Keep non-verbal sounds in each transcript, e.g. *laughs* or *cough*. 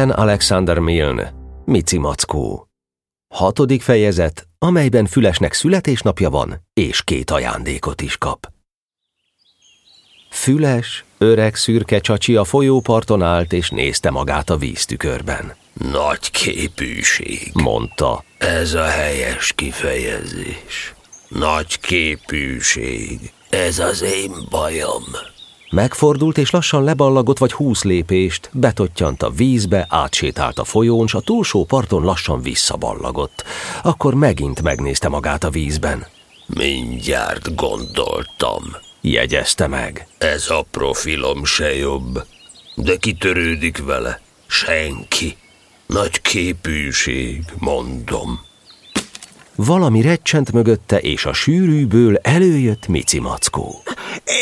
Ellen Alexander Milne, Mici Mackó. Hatodik fejezet, amelyben Fülesnek születésnapja van, és két ajándékot is kap. Füles, öreg szürke csacsi a folyóparton állt, és nézte magát a víztükörben. Nagy képűség, Mondta, ez a helyes kifejezés. Nagy képűség, ez az én bajom. Megfordult és lassan leballagott vagy húsz lépést, betottyant a vízbe, átsétált a folyón, s a túlsó parton lassan visszaballagott. Akkor megint megnézte magát a vízben. Mindjárt gondoltam. Jegyezte meg. Ez a profilom se jobb. De kitörődik vele? Senki. Nagy képűség, mondom. Valami recsent mögötte, és a sűrűből előjött Mici Mackó.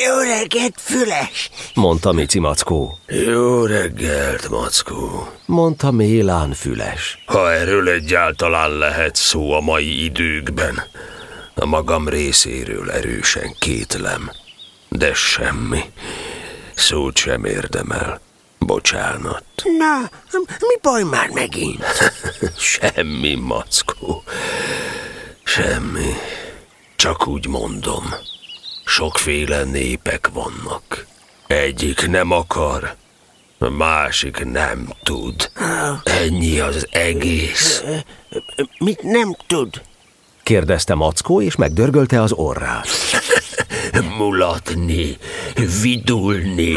Jó reggelt, Füles! Mondta Mici Mackó. Jó reggelt, Mackó. Mondta Mélán Füles. Ha erről egyáltalán lehet szó a mai időkben, a magam részéről erősen kétlem. De semmi. Szót sem érdemel. Bocsánat. Na, mi baj már megint? *laughs* Semmi, Mackó. Semmi. Csak úgy mondom. Sokféle népek vannak. Egyik nem akar, a másik nem tud. Ennyi az egész. Mit nem tud? Kérdezte Mackó, és megdörgölte az orrát. *laughs* Mulatni, vidulni,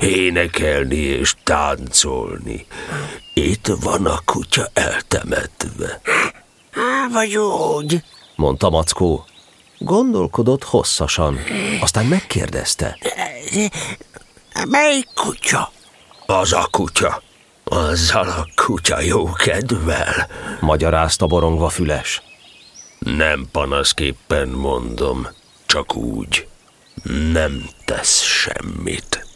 énekelni és táncolni. Itt van a kutya eltemetve. Á, vagy úgy. Mondta Mackó. Gondolkodott hosszasan, aztán megkérdezte. Melyik kutya? Az a kutya. Azzal a kutya jó kedvel. Magyarázta borongva Füles. Nem panaszképpen mondom, csak úgy. Nem tesz semmit.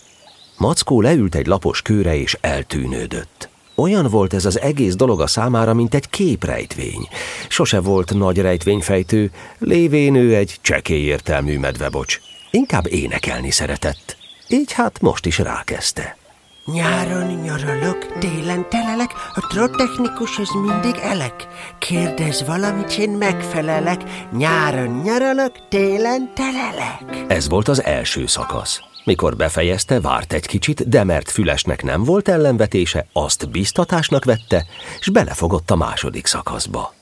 Mackó leült egy lapos kőre és eltűnődött. Olyan volt ez az egész dolog a számára, mint egy képrejtvény. Sose volt nagy rejtvényfejtő, lévén ő egy csekély értelmű medvebocs. Inkább énekelni szeretett. Így hát most is rákezdte. Nyáron nyaralok, télen telelek, a trottechnikus az mindig elek. Kérdez valamit, én megfelelek. Nyáron nyaralok, télen telelek. Ez volt az első szakasz. Mikor befejezte, várt egy kicsit, de mert Fülesnek nem volt ellenvetése, azt biztatásnak vette, és belefogott a második szakaszba.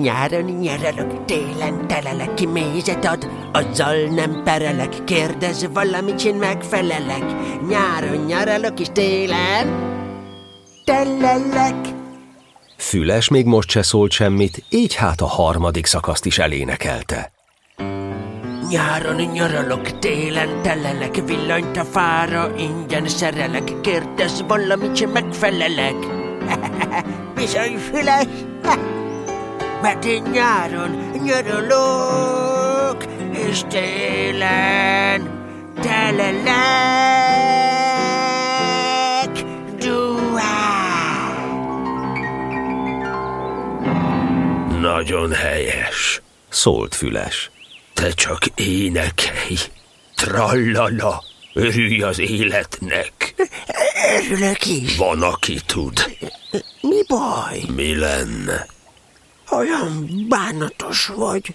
Nyáron nyaralok, télen telelek, ki mézet ad, azzal nem perelek. Kérdez valamit, én megfelelek. Nyáron nyaralok, és télen telelek. Füles még most se szólt semmit, így hát a harmadik szakaszt is elénekelte. Nyáron nyaralok, télen telelek, villanyt a fára, ingyen szerelek, kérdez valamit, én megfelelek. *laughs* Bizony, füles, *laughs* mert én nyáron nyaralok, és télen telelek. Duá! Nagyon helyes. Szólt Füles. Te csak énekelj. Trallala. Örülj az életnek. Örülök is. Van, aki tud. Mi baj? Mi lenne? Olyan bánatos vagy.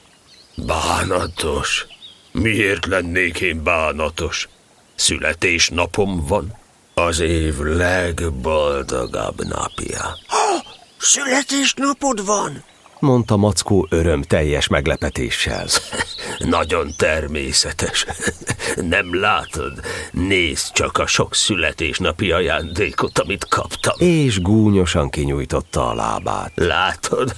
Bánatos? Miért lennék én bánatos? Születésnapom van. Az év legboldogabb napja. Születésnapod van? Mondta Mackó öröm teljes meglepetéssel. *laughs* Nagyon természetes. *laughs* Nem látod? Nézd csak a sok születésnapi ajándékot, amit kaptam. És gúnyosan kinyújtotta a lábát. Látod?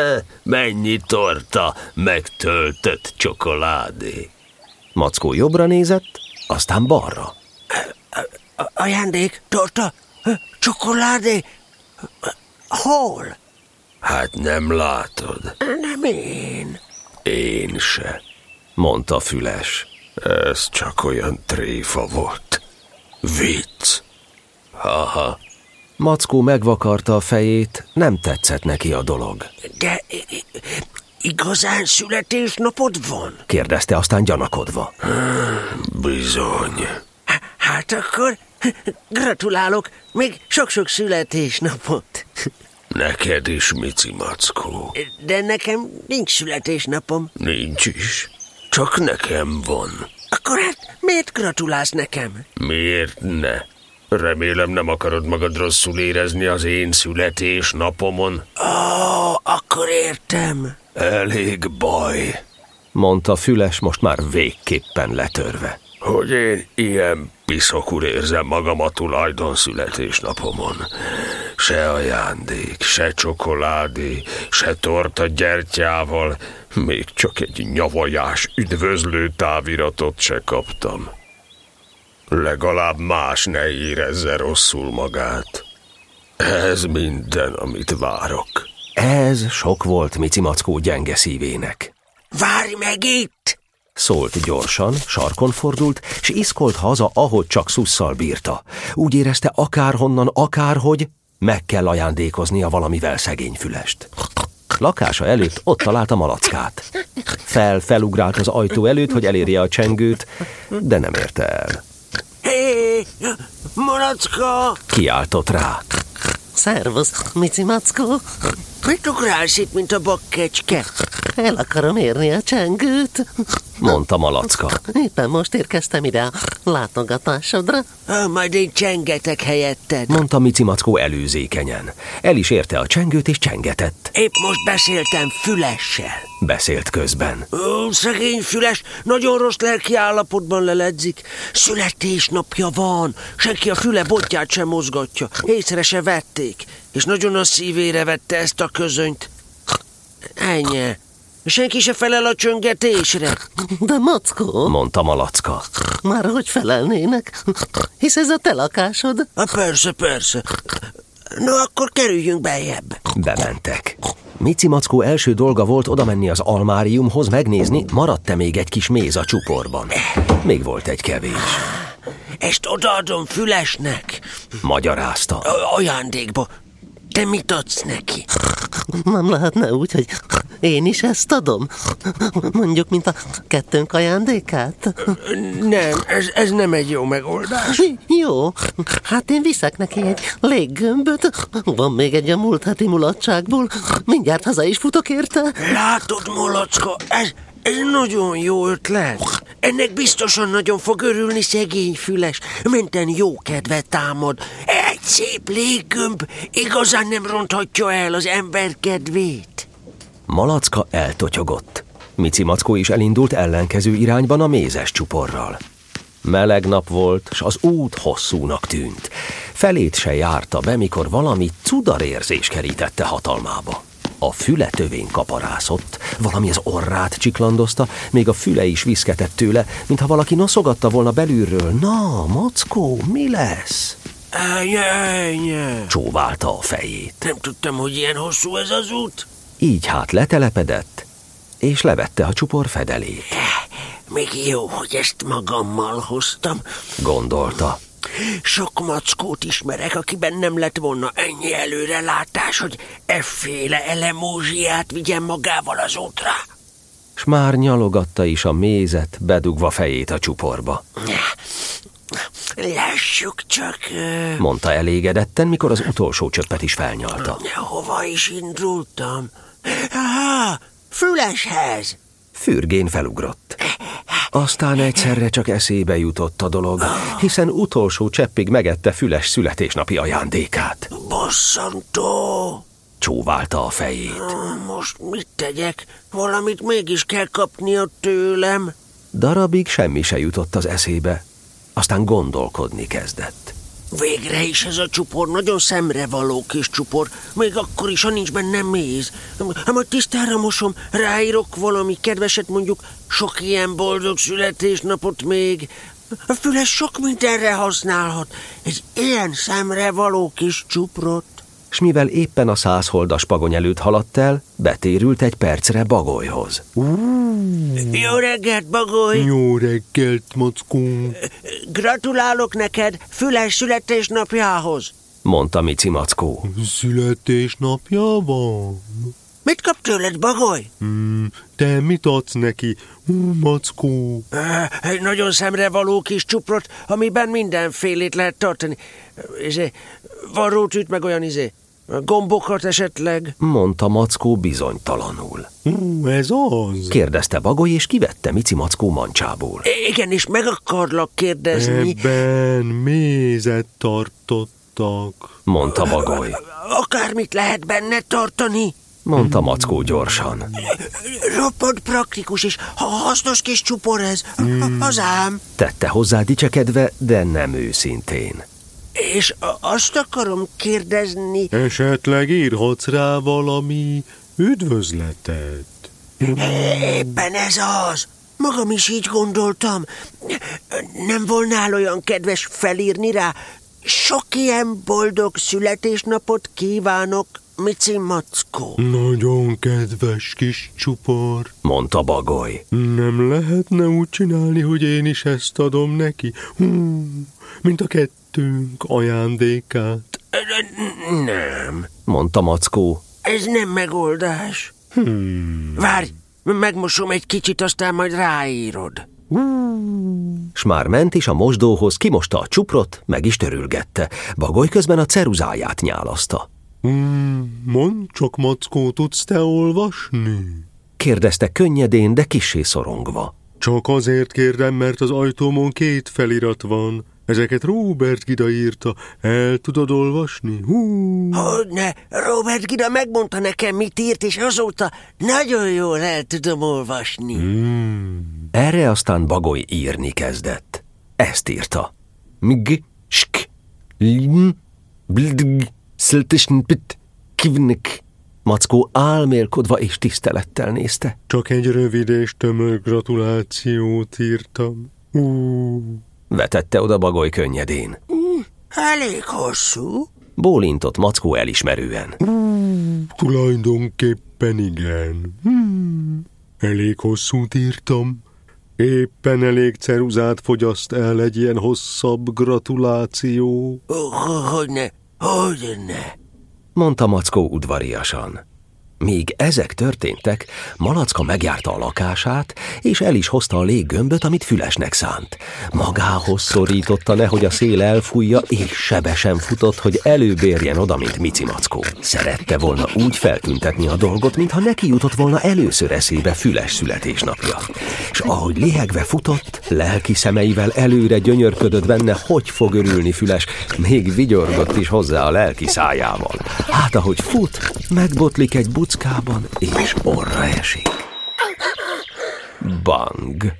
*laughs* Mennyi torta, megtöltött csokoládé. Mackó jobbra nézett, aztán balra. A- ajándék, torta, csokoládé. Hol? Hát nem látod? Nem én. Én se. Mondta Füles. Ez csak olyan tréfa volt. Vicc. Haha, Mackó megvakarta a fejét, nem tetszett neki a dolog. De igazán születésnapod van? Kérdezte aztán gyanakodva. bizony. Hát akkor Gratulálok, még sok-sok születésnapot. Neked is, Mici Mackó. De nekem nincs születésnapom. Nincs is. Csak nekem van. Akkor hát miért gratulálsz nekem? Miért ne? Remélem nem akarod magad rosszul érezni az én születésnapomon. Ó, akkor értem. Elég baj, mondta Füles most már végképpen letörve. hogy én ilyen piszokul érzem magam a tulajdon születésnapomon. Se ajándék, se csokoládé, se torta gyertyával, még csak egy nyavajás üdvözlő táviratot se kaptam. Legalább más ne érezze rosszul magát. Ez minden, amit várok. Ez sok volt Mici Mackó gyenge szívének. Várj meg itt! Szólt gyorsan, sarkon fordult, s iszkolt haza, ahogy csak szusszal bírta. Úgy érezte akárhonnan, akárhogy, meg kell ajándékoznia valamivel szegény fülest. Lakása előtt ott találta malackát. Fel-felugrált az ajtó előtt, hogy elérje a csengőt, de nem érte el. Hé, malacka! Kiáltott rá. Szervusz, Mici Mackó. Mit ugrálsz itt, mint a bakkecske? El akarom érni a csengőt. Mondta malacka. Éppen most érkeztem ide a látogatásodra. Ah, majd én csengetek helyetted. Mondta Mici Mackó előzékenyen. El is érte a csengőt és csengetett. Épp most beszéltem Fülessel. Beszélt közben. Ó, szegény Füles, nagyon rossz lelki állapotban leledzik. Születésnapja van, senki a füle botját sem mozgatja. Észre se vették, és nagyon a szívére vette ezt a közönyt. Ennyi. Senki se felel a csöngetésre. De Mackó, Mondta malacka. már hogy felelnének? Hisz ez a te lakásod. Ah, persze, persze. No, akkor kerüljünk bejebb. Bementek. Mici Mackó első dolga volt odamenni az almáriumhoz megnézni, maradt-e még egy kis méz a csuporban. Még volt egy kevés. Ezt odaadom Fülesnek. Magyarázta. A- ajándékba. Te mit adsz neki? Nem lehetne úgy, hogy én is ezt adom? Mondjuk, mint a kettőnk ajándékát? Nem, ez, ez nem egy jó megoldás. Jó, hát én viszek neki egy léggömböt. Van még egy a múlt heti mulatságból. Mindjárt haza is futok érte. Látod, Molocka, ez, ez nagyon jó ötlet. Ennek biztosan nagyon fog örülni szegény Füles. Menten jó kedvet támad. Szép léggömb igazán nem ronthatja el az ember kedvét. Malacka eltotyogott. Mici Mackó is elindult ellenkező irányban a mézes csuporral. Meleg nap volt, s az út hosszúnak tűnt. Felét se járta be, mikor valami cudarérzés kerítette hatalmába. A füle tövén kaparászott, valami az orrát csiklandozta, még a füle is viszketett tőle, mintha valaki noszogatta volna belülről. Na, Mackó, mi lesz? Ennyi. Csóválta a fejét. Nem tudtam, hogy ilyen hosszú ez az út. Így hát letelepedett, és levette a csupor fedelét. Még jó, hogy ezt magammal hoztam. Gondolta. Sok mackót ismerek, akiben nem lett volna ennyi előrelátás, hogy efféle elemózsiát vigyen magával az útra. s már nyalogatta is a mézet, bedugva fejét a csuporba. Lássuk csak, Mondta elégedetten, mikor az utolsó csöppet is felnyalta. hova is indultam. Aha, Füleshez. Fürgén felugrott. Aztán egyszerre csak eszébe jutott a dolog, hiszen utolsó cseppig megette Füles születésnapi ajándékát. Bosszantó. Csóválta a fejét. Most mit tegyek? Valamit mégis kell kapnia tőlem. Darabig semmi se jutott az eszébe. Aztán gondolkodni kezdett. Végre is ez a csupor nagyon szemrevaló kis csupor, még akkor is, ha nincs benne méz. Ha majd tisztára mosom, ráírok valami kedveset, mondjuk sok ilyen boldog születésnapot még. A füles sok mindenre használhat. Egy ilyen szemrevaló kis csuprot. S mivel éppen a százholdas pagony előtt haladt el, betérült egy percre Bagolyhoz. Jó reggelt, Bagoly! Jó reggelt, mackó. Gratulálok neked füles születésnapjához. Mondta Mici Mackó. Születésnapja van? Mit kap tőled, bagoly? Hmm, te mit adsz neki? Mackó. Egy nagyon szemrevaló kis csuprot, amiben mindenfélét lehet tartani. Izé, varrótűt meg olyan izé, gombokat esetleg. Mondta Mackó bizonytalanul. Hú, ez az. Kérdezte Bagoly, és kivette Mici Mackó mancsából. Igen, és meg akarlak kérdezni. Ebben mézet tartottak. Mondta Bagoly. Akármit lehet benne tartani. Mondta Mackó gyorsan. Roppant praktikus és hasznos kis csupor ez. Hazám. Tette hozzá dicsekedve, de nem őszintén. És azt akarom kérdezni, Esetleg írhatsz rá valami üdvözletet. éppen ez az. Magam is így gondoltam. Nem volnál olyan kedves felírni rá? Sok ilyen boldog születésnapot kívánok, Mici Mackó. Nagyon kedves kis csupor. Mondta Bagoly. Nem lehetne úgy csinálni, hogy én is ezt adom neki? Hú, mint a kettőnk ajándékát. Nem, Mondta Mackó. ez nem megoldás. Várj, megmosom egy kicsit, aztán majd ráírod. S már ment is a mosdóhoz, kimosta a csuprot, meg is törülgette. Bagoly közben a ceruzáját nyálaszta. Hmm, mondd csak, Mackó, tudsz te olvasni? Kérdezte könnyedén, de kissé szorongva. Csak azért kérdem, mert az ajtómon két felirat van. Ezeket Robert Gida írta. El tudod olvasni? Hú, Hogyne, Robert Gida megmondta nekem, mit írt, és azóta nagyon jól el tudom olvasni. Erre aztán Bagoly írni kezdett. Ezt írta. Mg, sk, lim, bldg, sziltisnpit, kivnik. Mackó álmélkodva és tisztelettel nézte. csak egy rövid és tömör gratulációt írtam. Hú, Vetette oda Bagoly könnyedén. Elég hosszú. Bólintott Mackó elismerően. tulajdonképpen igen. Hmm, elég hosszút írtam. Éppen elég ceruzát fogyaszt el egy ilyen hosszabb gratuláció. Hogyne, hogyne. mondta Mackó udvariasan. Míg ezek történtek, Malacka megjárta a lakását, és el is hozta a léggömböt, amit fülesnek szánt. Magához szorította, nehogy a szél elfújja, és sebesen futott, hogy előbb érjen oda, mint Mici Mackó. Szerette volna úgy feltüntetni a dolgot, mintha neki jutott volna először eszébe füles születésnapja. És ahogy lihegve futott, lelki szemeivel előre gyönyörködött benne, hogy fog örülni füles, még vigyorgott is hozzá a lelki szájával. Hát ahogy fut, megbotlik egy buckában, és orra esik. Bang!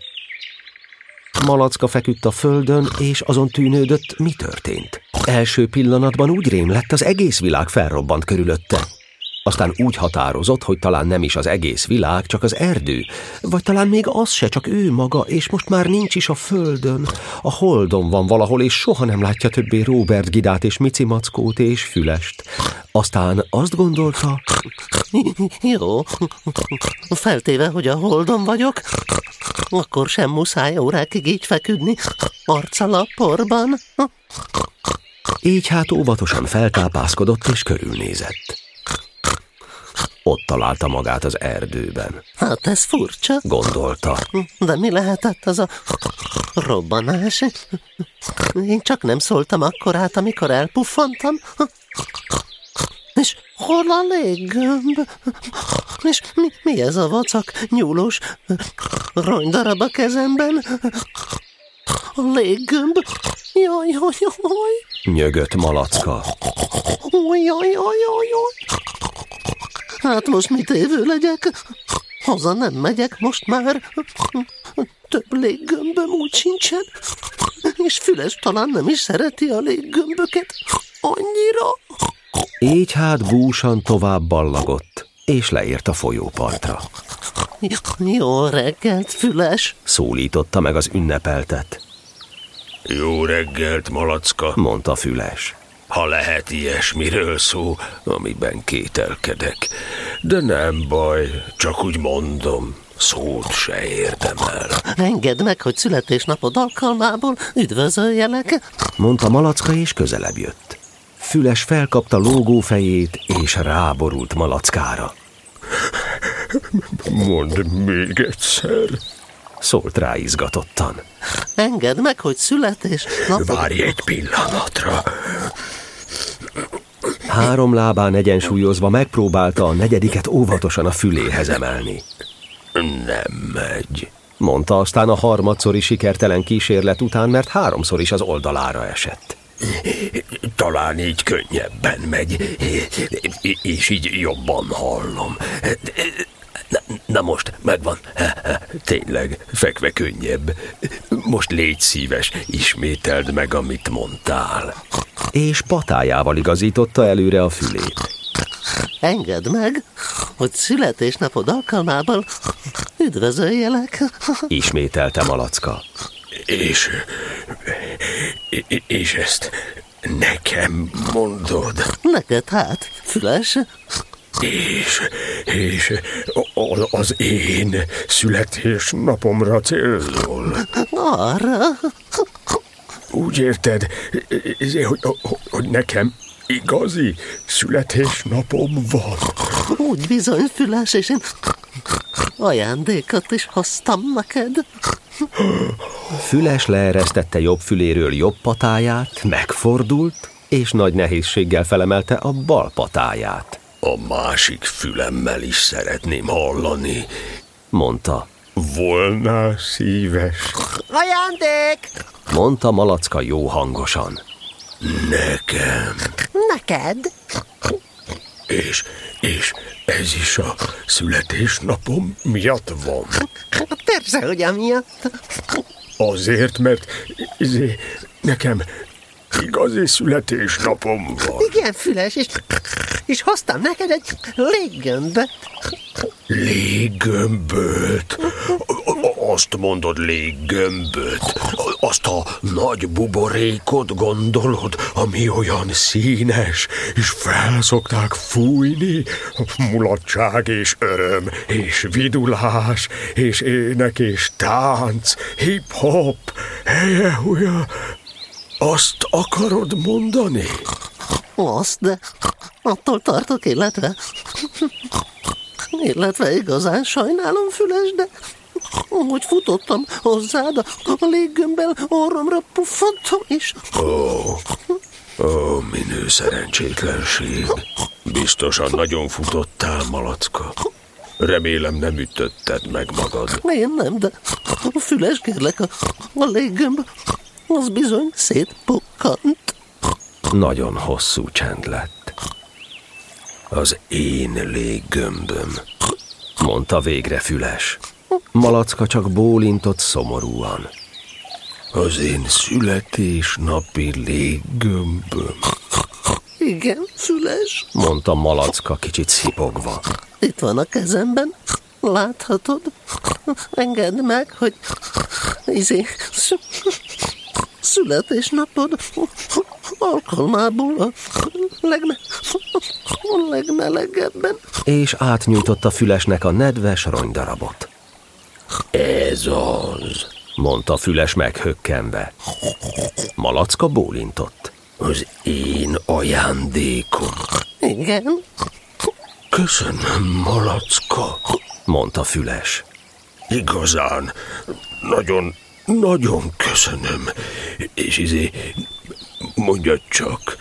Malacka feküdt a földön, és azon tűnődött, mi történt. Első pillanatban úgy rém lett, az egész világ felrobbant körülötte. Aztán úgy határozott, hogy talán nem is az egész világ, csak az erdő, vagy talán még az se, csak ő maga, és most már nincs is a földön. A holdon van valahol, és soha nem látja többé Robert Gidát és Mici Mackót és Fülest. Aztán azt gondolta, Jó, feltéve, hogy a holdon vagyok, akkor sem muszáj órákig így feküdni, arccal a porban. így hát óvatosan feltápászkodott és körülnézett. Ott találta magát az erdőben. Hát ez furcsa, Gondolta, de mi lehetett az a robbanás? Én csak nem szóltam akkorát, amikor elpuffantam. És hol a léggömb? És mi, mi ez a vacak, nyúlós rongydarab a kezemben? A léggömb? Jaj, jaj, jaj, nyögött Malacka. jaj, jaj, jaj, jaj. Hát most mit évő legyek? Haza nem megyek most már. Több léggömböm úgy sincsen. És Füles talán nem is szereti a léggömböket. Annyira. Így hát gúsan tovább ballagott, és leért a folyópartra. Jó reggelt, Füles. Szólította meg az ünnepeltet, Jó reggelt, malacka. mondta Füles. Ha lehet ilyesmiről szó, amiben kételkedek. De nem baj, csak úgy mondom, szót se érdemel. Engedd meg, hogy születésnapod alkalmából üdvözöljelek. Mondta Malacka, és közelebb jött. Füles felkapta lógó fejét, és ráborult Malackára. Mondd még egyszer. Szólt rá izgatottan. Engedd meg, hogy születés napod... Várj egy pillanatra. Három lábán egyensúlyozva megpróbálta a negyediket óvatosan a füléhez emelni. Nem megy. Mondta aztán a harmadszori sikertelen kísérlet után, mert háromszor is az oldalára esett. Talán így könnyebben megy, és így jobban hallom. Na, na most, megvan. Tényleg, fekve könnyebb. Most légy szíves, ismételd meg, amit mondtál. És patájával igazította előre a fülét. Engedd meg, hogy születésnapod alkalmával üdvözöljelek. Ismételte Malacka. És, és ezt nekem mondod? Neked hát, füles. És, és az én születésnapomra célzol? Arra. Úgy érted, hogy, hogy nekem igazi születésnapom van? Úgy bizony, füles, és én ajándékot is hoztam neked. Füles leeresztette jobb füléről jobb patáját, megfordult, és nagy nehézséggel felemelte a bal patáját. A másik fülemmel is szeretném hallani, mondta. Volna szíves. Ajándék! Mondta Malacka jó hangosan. Nekem. Neked? És, és ez is a születésnapom miatt van? Persze, hogy amiatt. Azért, mert izé, nekem igazi születésnapom van. Igen, füles, és, és hoztam neked egy léggömböt. Léggömböt? Azt mondod léggömböt? Azt a nagy buborékot gondolod, ami olyan színes, és felszokták fújni? Mulatság és öröm, és vidulás, és ének és tánc, hip-hop, helye azt akarod mondani? Azt, de attól tartok, illetve... Illetve igazán sajnálom, Füles, de hogy futottam hozzád, a léggömbbel orromra puffanttam is. Ó, ó, minő szerencsétlenség. Biztosan nagyon futottál, malacka. Remélem nem ütötted meg magad. Én nem, de Füles, kérlek, a, a léggömb az bizony szétpukkant. Nagyon hosszú csend lett. Az én léggömböm, mondta végre Füles. Malacka csak bólintott szomorúan. Az én születésnapi léggömböm. Igen, Füles, mondta Malacka kicsit szipogva. Itt van a kezemben, láthatod? Engedd meg, hogy izé, születésnapod alkalmából a, legme, a legmelegebben. És átnyújtotta Fülesnek a nedves rongydarabot. Ez az, mondta Füles meghökkenve. Malacka bólintott. Az én ajándékom. Igen. Köszönöm, Malacka, mondta Füles. Igazán, nagyon nagyon köszönöm. És izé, mondja csak,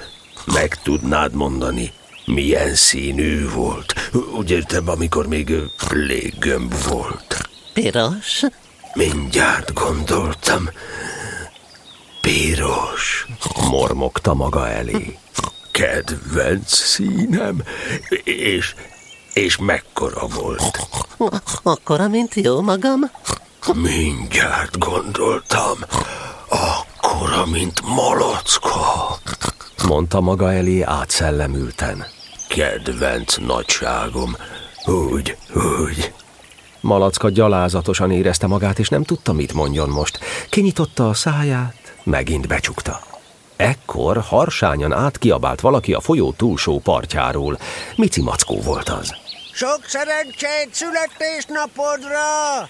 meg tudnád mondani, milyen színű volt? Úgy értem, amikor még léggömb volt. Piros? Mindjárt gondoltam. Piros. Mormogta maga elé. Kedvenc színem, és, és mekkora volt? Akkora, mint jó magam? Mindjárt gondoltam, akkora, mint malacka. Mondta maga elé átszellemülten. Kedvenc nagyságom, úgy, úgy. Malacka gyalázatosan érezte magát, és nem tudta, mit mondjon most. Kinyitotta a száját, megint becsukta. Ekkor harsányan átkiabált valaki a folyó túlsó partjáról. Mici Mackó volt az. Sok szerencsét születésnapodra!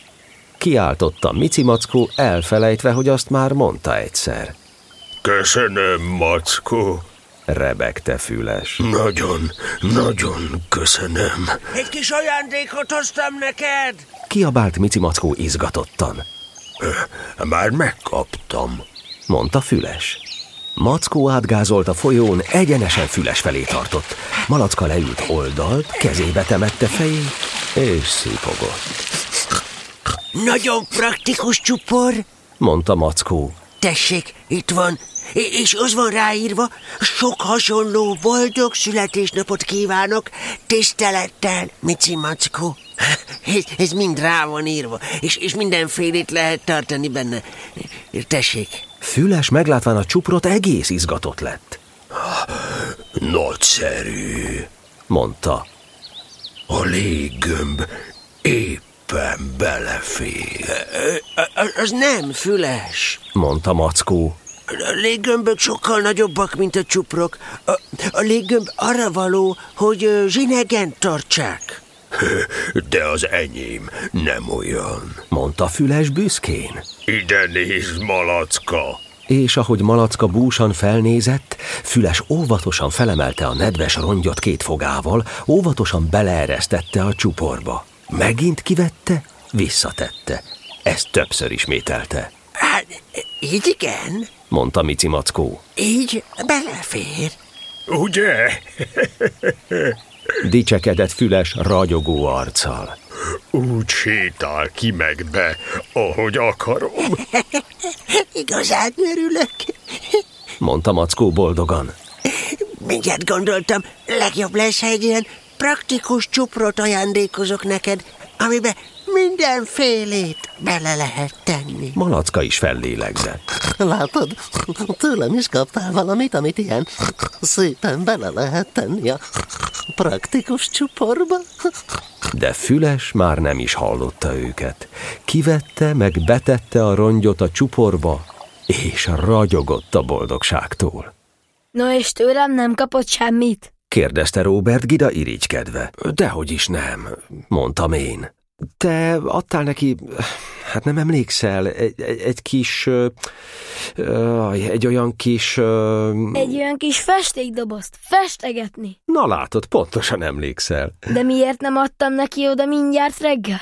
Kiáltotta Mici Mackó, elfelejtve, hogy azt már mondta egyszer. Köszönöm, Mackó. rebegte Füles. Nagyon, nagyon köszönöm. Egy kis ajándékot hoztam neked. Kiabált Mici Mackó izgatottan. Már megkaptam. mondta Füles. Mackó átgázolt a folyón, egyenesen Füles felé tartott. Malacka leült oldalt, kezébe temette fejét, és szipogott. Nagyon praktikus csupor. Mondta Mackó. Tessék, itt van. És az van ráírva, sok hasonló boldog születésnapot kívánok, tisztelettel, Mici Mackó. Ez, ez mind rá van írva, és, és mindenfélét lehet tartani benne. Tessék, Füles meglátván a csuprot egész izgatott lett. Nagyszerű. Mondta. A léggömb éppen belefér. Az nem füles. Mondta Mackó. A léggömbök sokkal nagyobbak, mint a csuprok. A, a léggömb arra való, hogy zsinegen tartsák. *laughs* De az enyém nem olyan. Mondta Füles büszkén. Ide nézd, malacka! És ahogy Malacka búsan felnézett, Füles óvatosan felemelte a nedves rongyot két fogával, óvatosan beleeresztette a csuporba. Megint kivette, visszatette. Ezt többször ismételte, Hát, így igen, mondta Mici Mackó. így belefér. Ugye? Dicsekedett Füles ragyogó arccal. Úgy sétál ki meg be, ahogy akarom. *laughs* Igazán örülök. Mondta Mackó boldogan. Mindjárt gondoltam, legjobb lesz, ha egy ilyen praktikus csuprot ajándékozok neked, amiben mindenfélét bele lehet tenni. Malacka is fellélegzett. Látod, tőlem is kaptál valamit, amit ilyen szépen bele lehet tenni a praktikus csuporba. De Füles már nem is hallotta őket. Kivette, meg betette a rongyot a csuporba, és ragyogott a boldogságtól. No és tőlem nem kapott semmit? Kérdezte Robert Gida irigykedve. Dehogy is nem, mondtam én. Te adtál neki, hát nem emlékszel, egy, egy, egy kis, ö, egy olyan kis, ö, Egy olyan kis festékdobozt, festegetni. na látod, pontosan emlékszel. De miért nem adtam neki oda mindjárt reggel?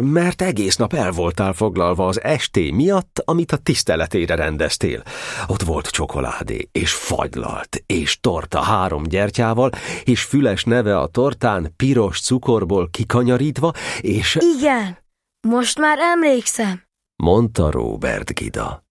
Mert egész nap el voltál foglalva az esté miatt, amit a tiszteletére rendeztél. Ott volt csokoládé, és fagylalt, és torta három gyertyával, és füles neve a tortán piros cukorból kikanyarítva, és Igen, most már emlékszem. mondta Robert Gida.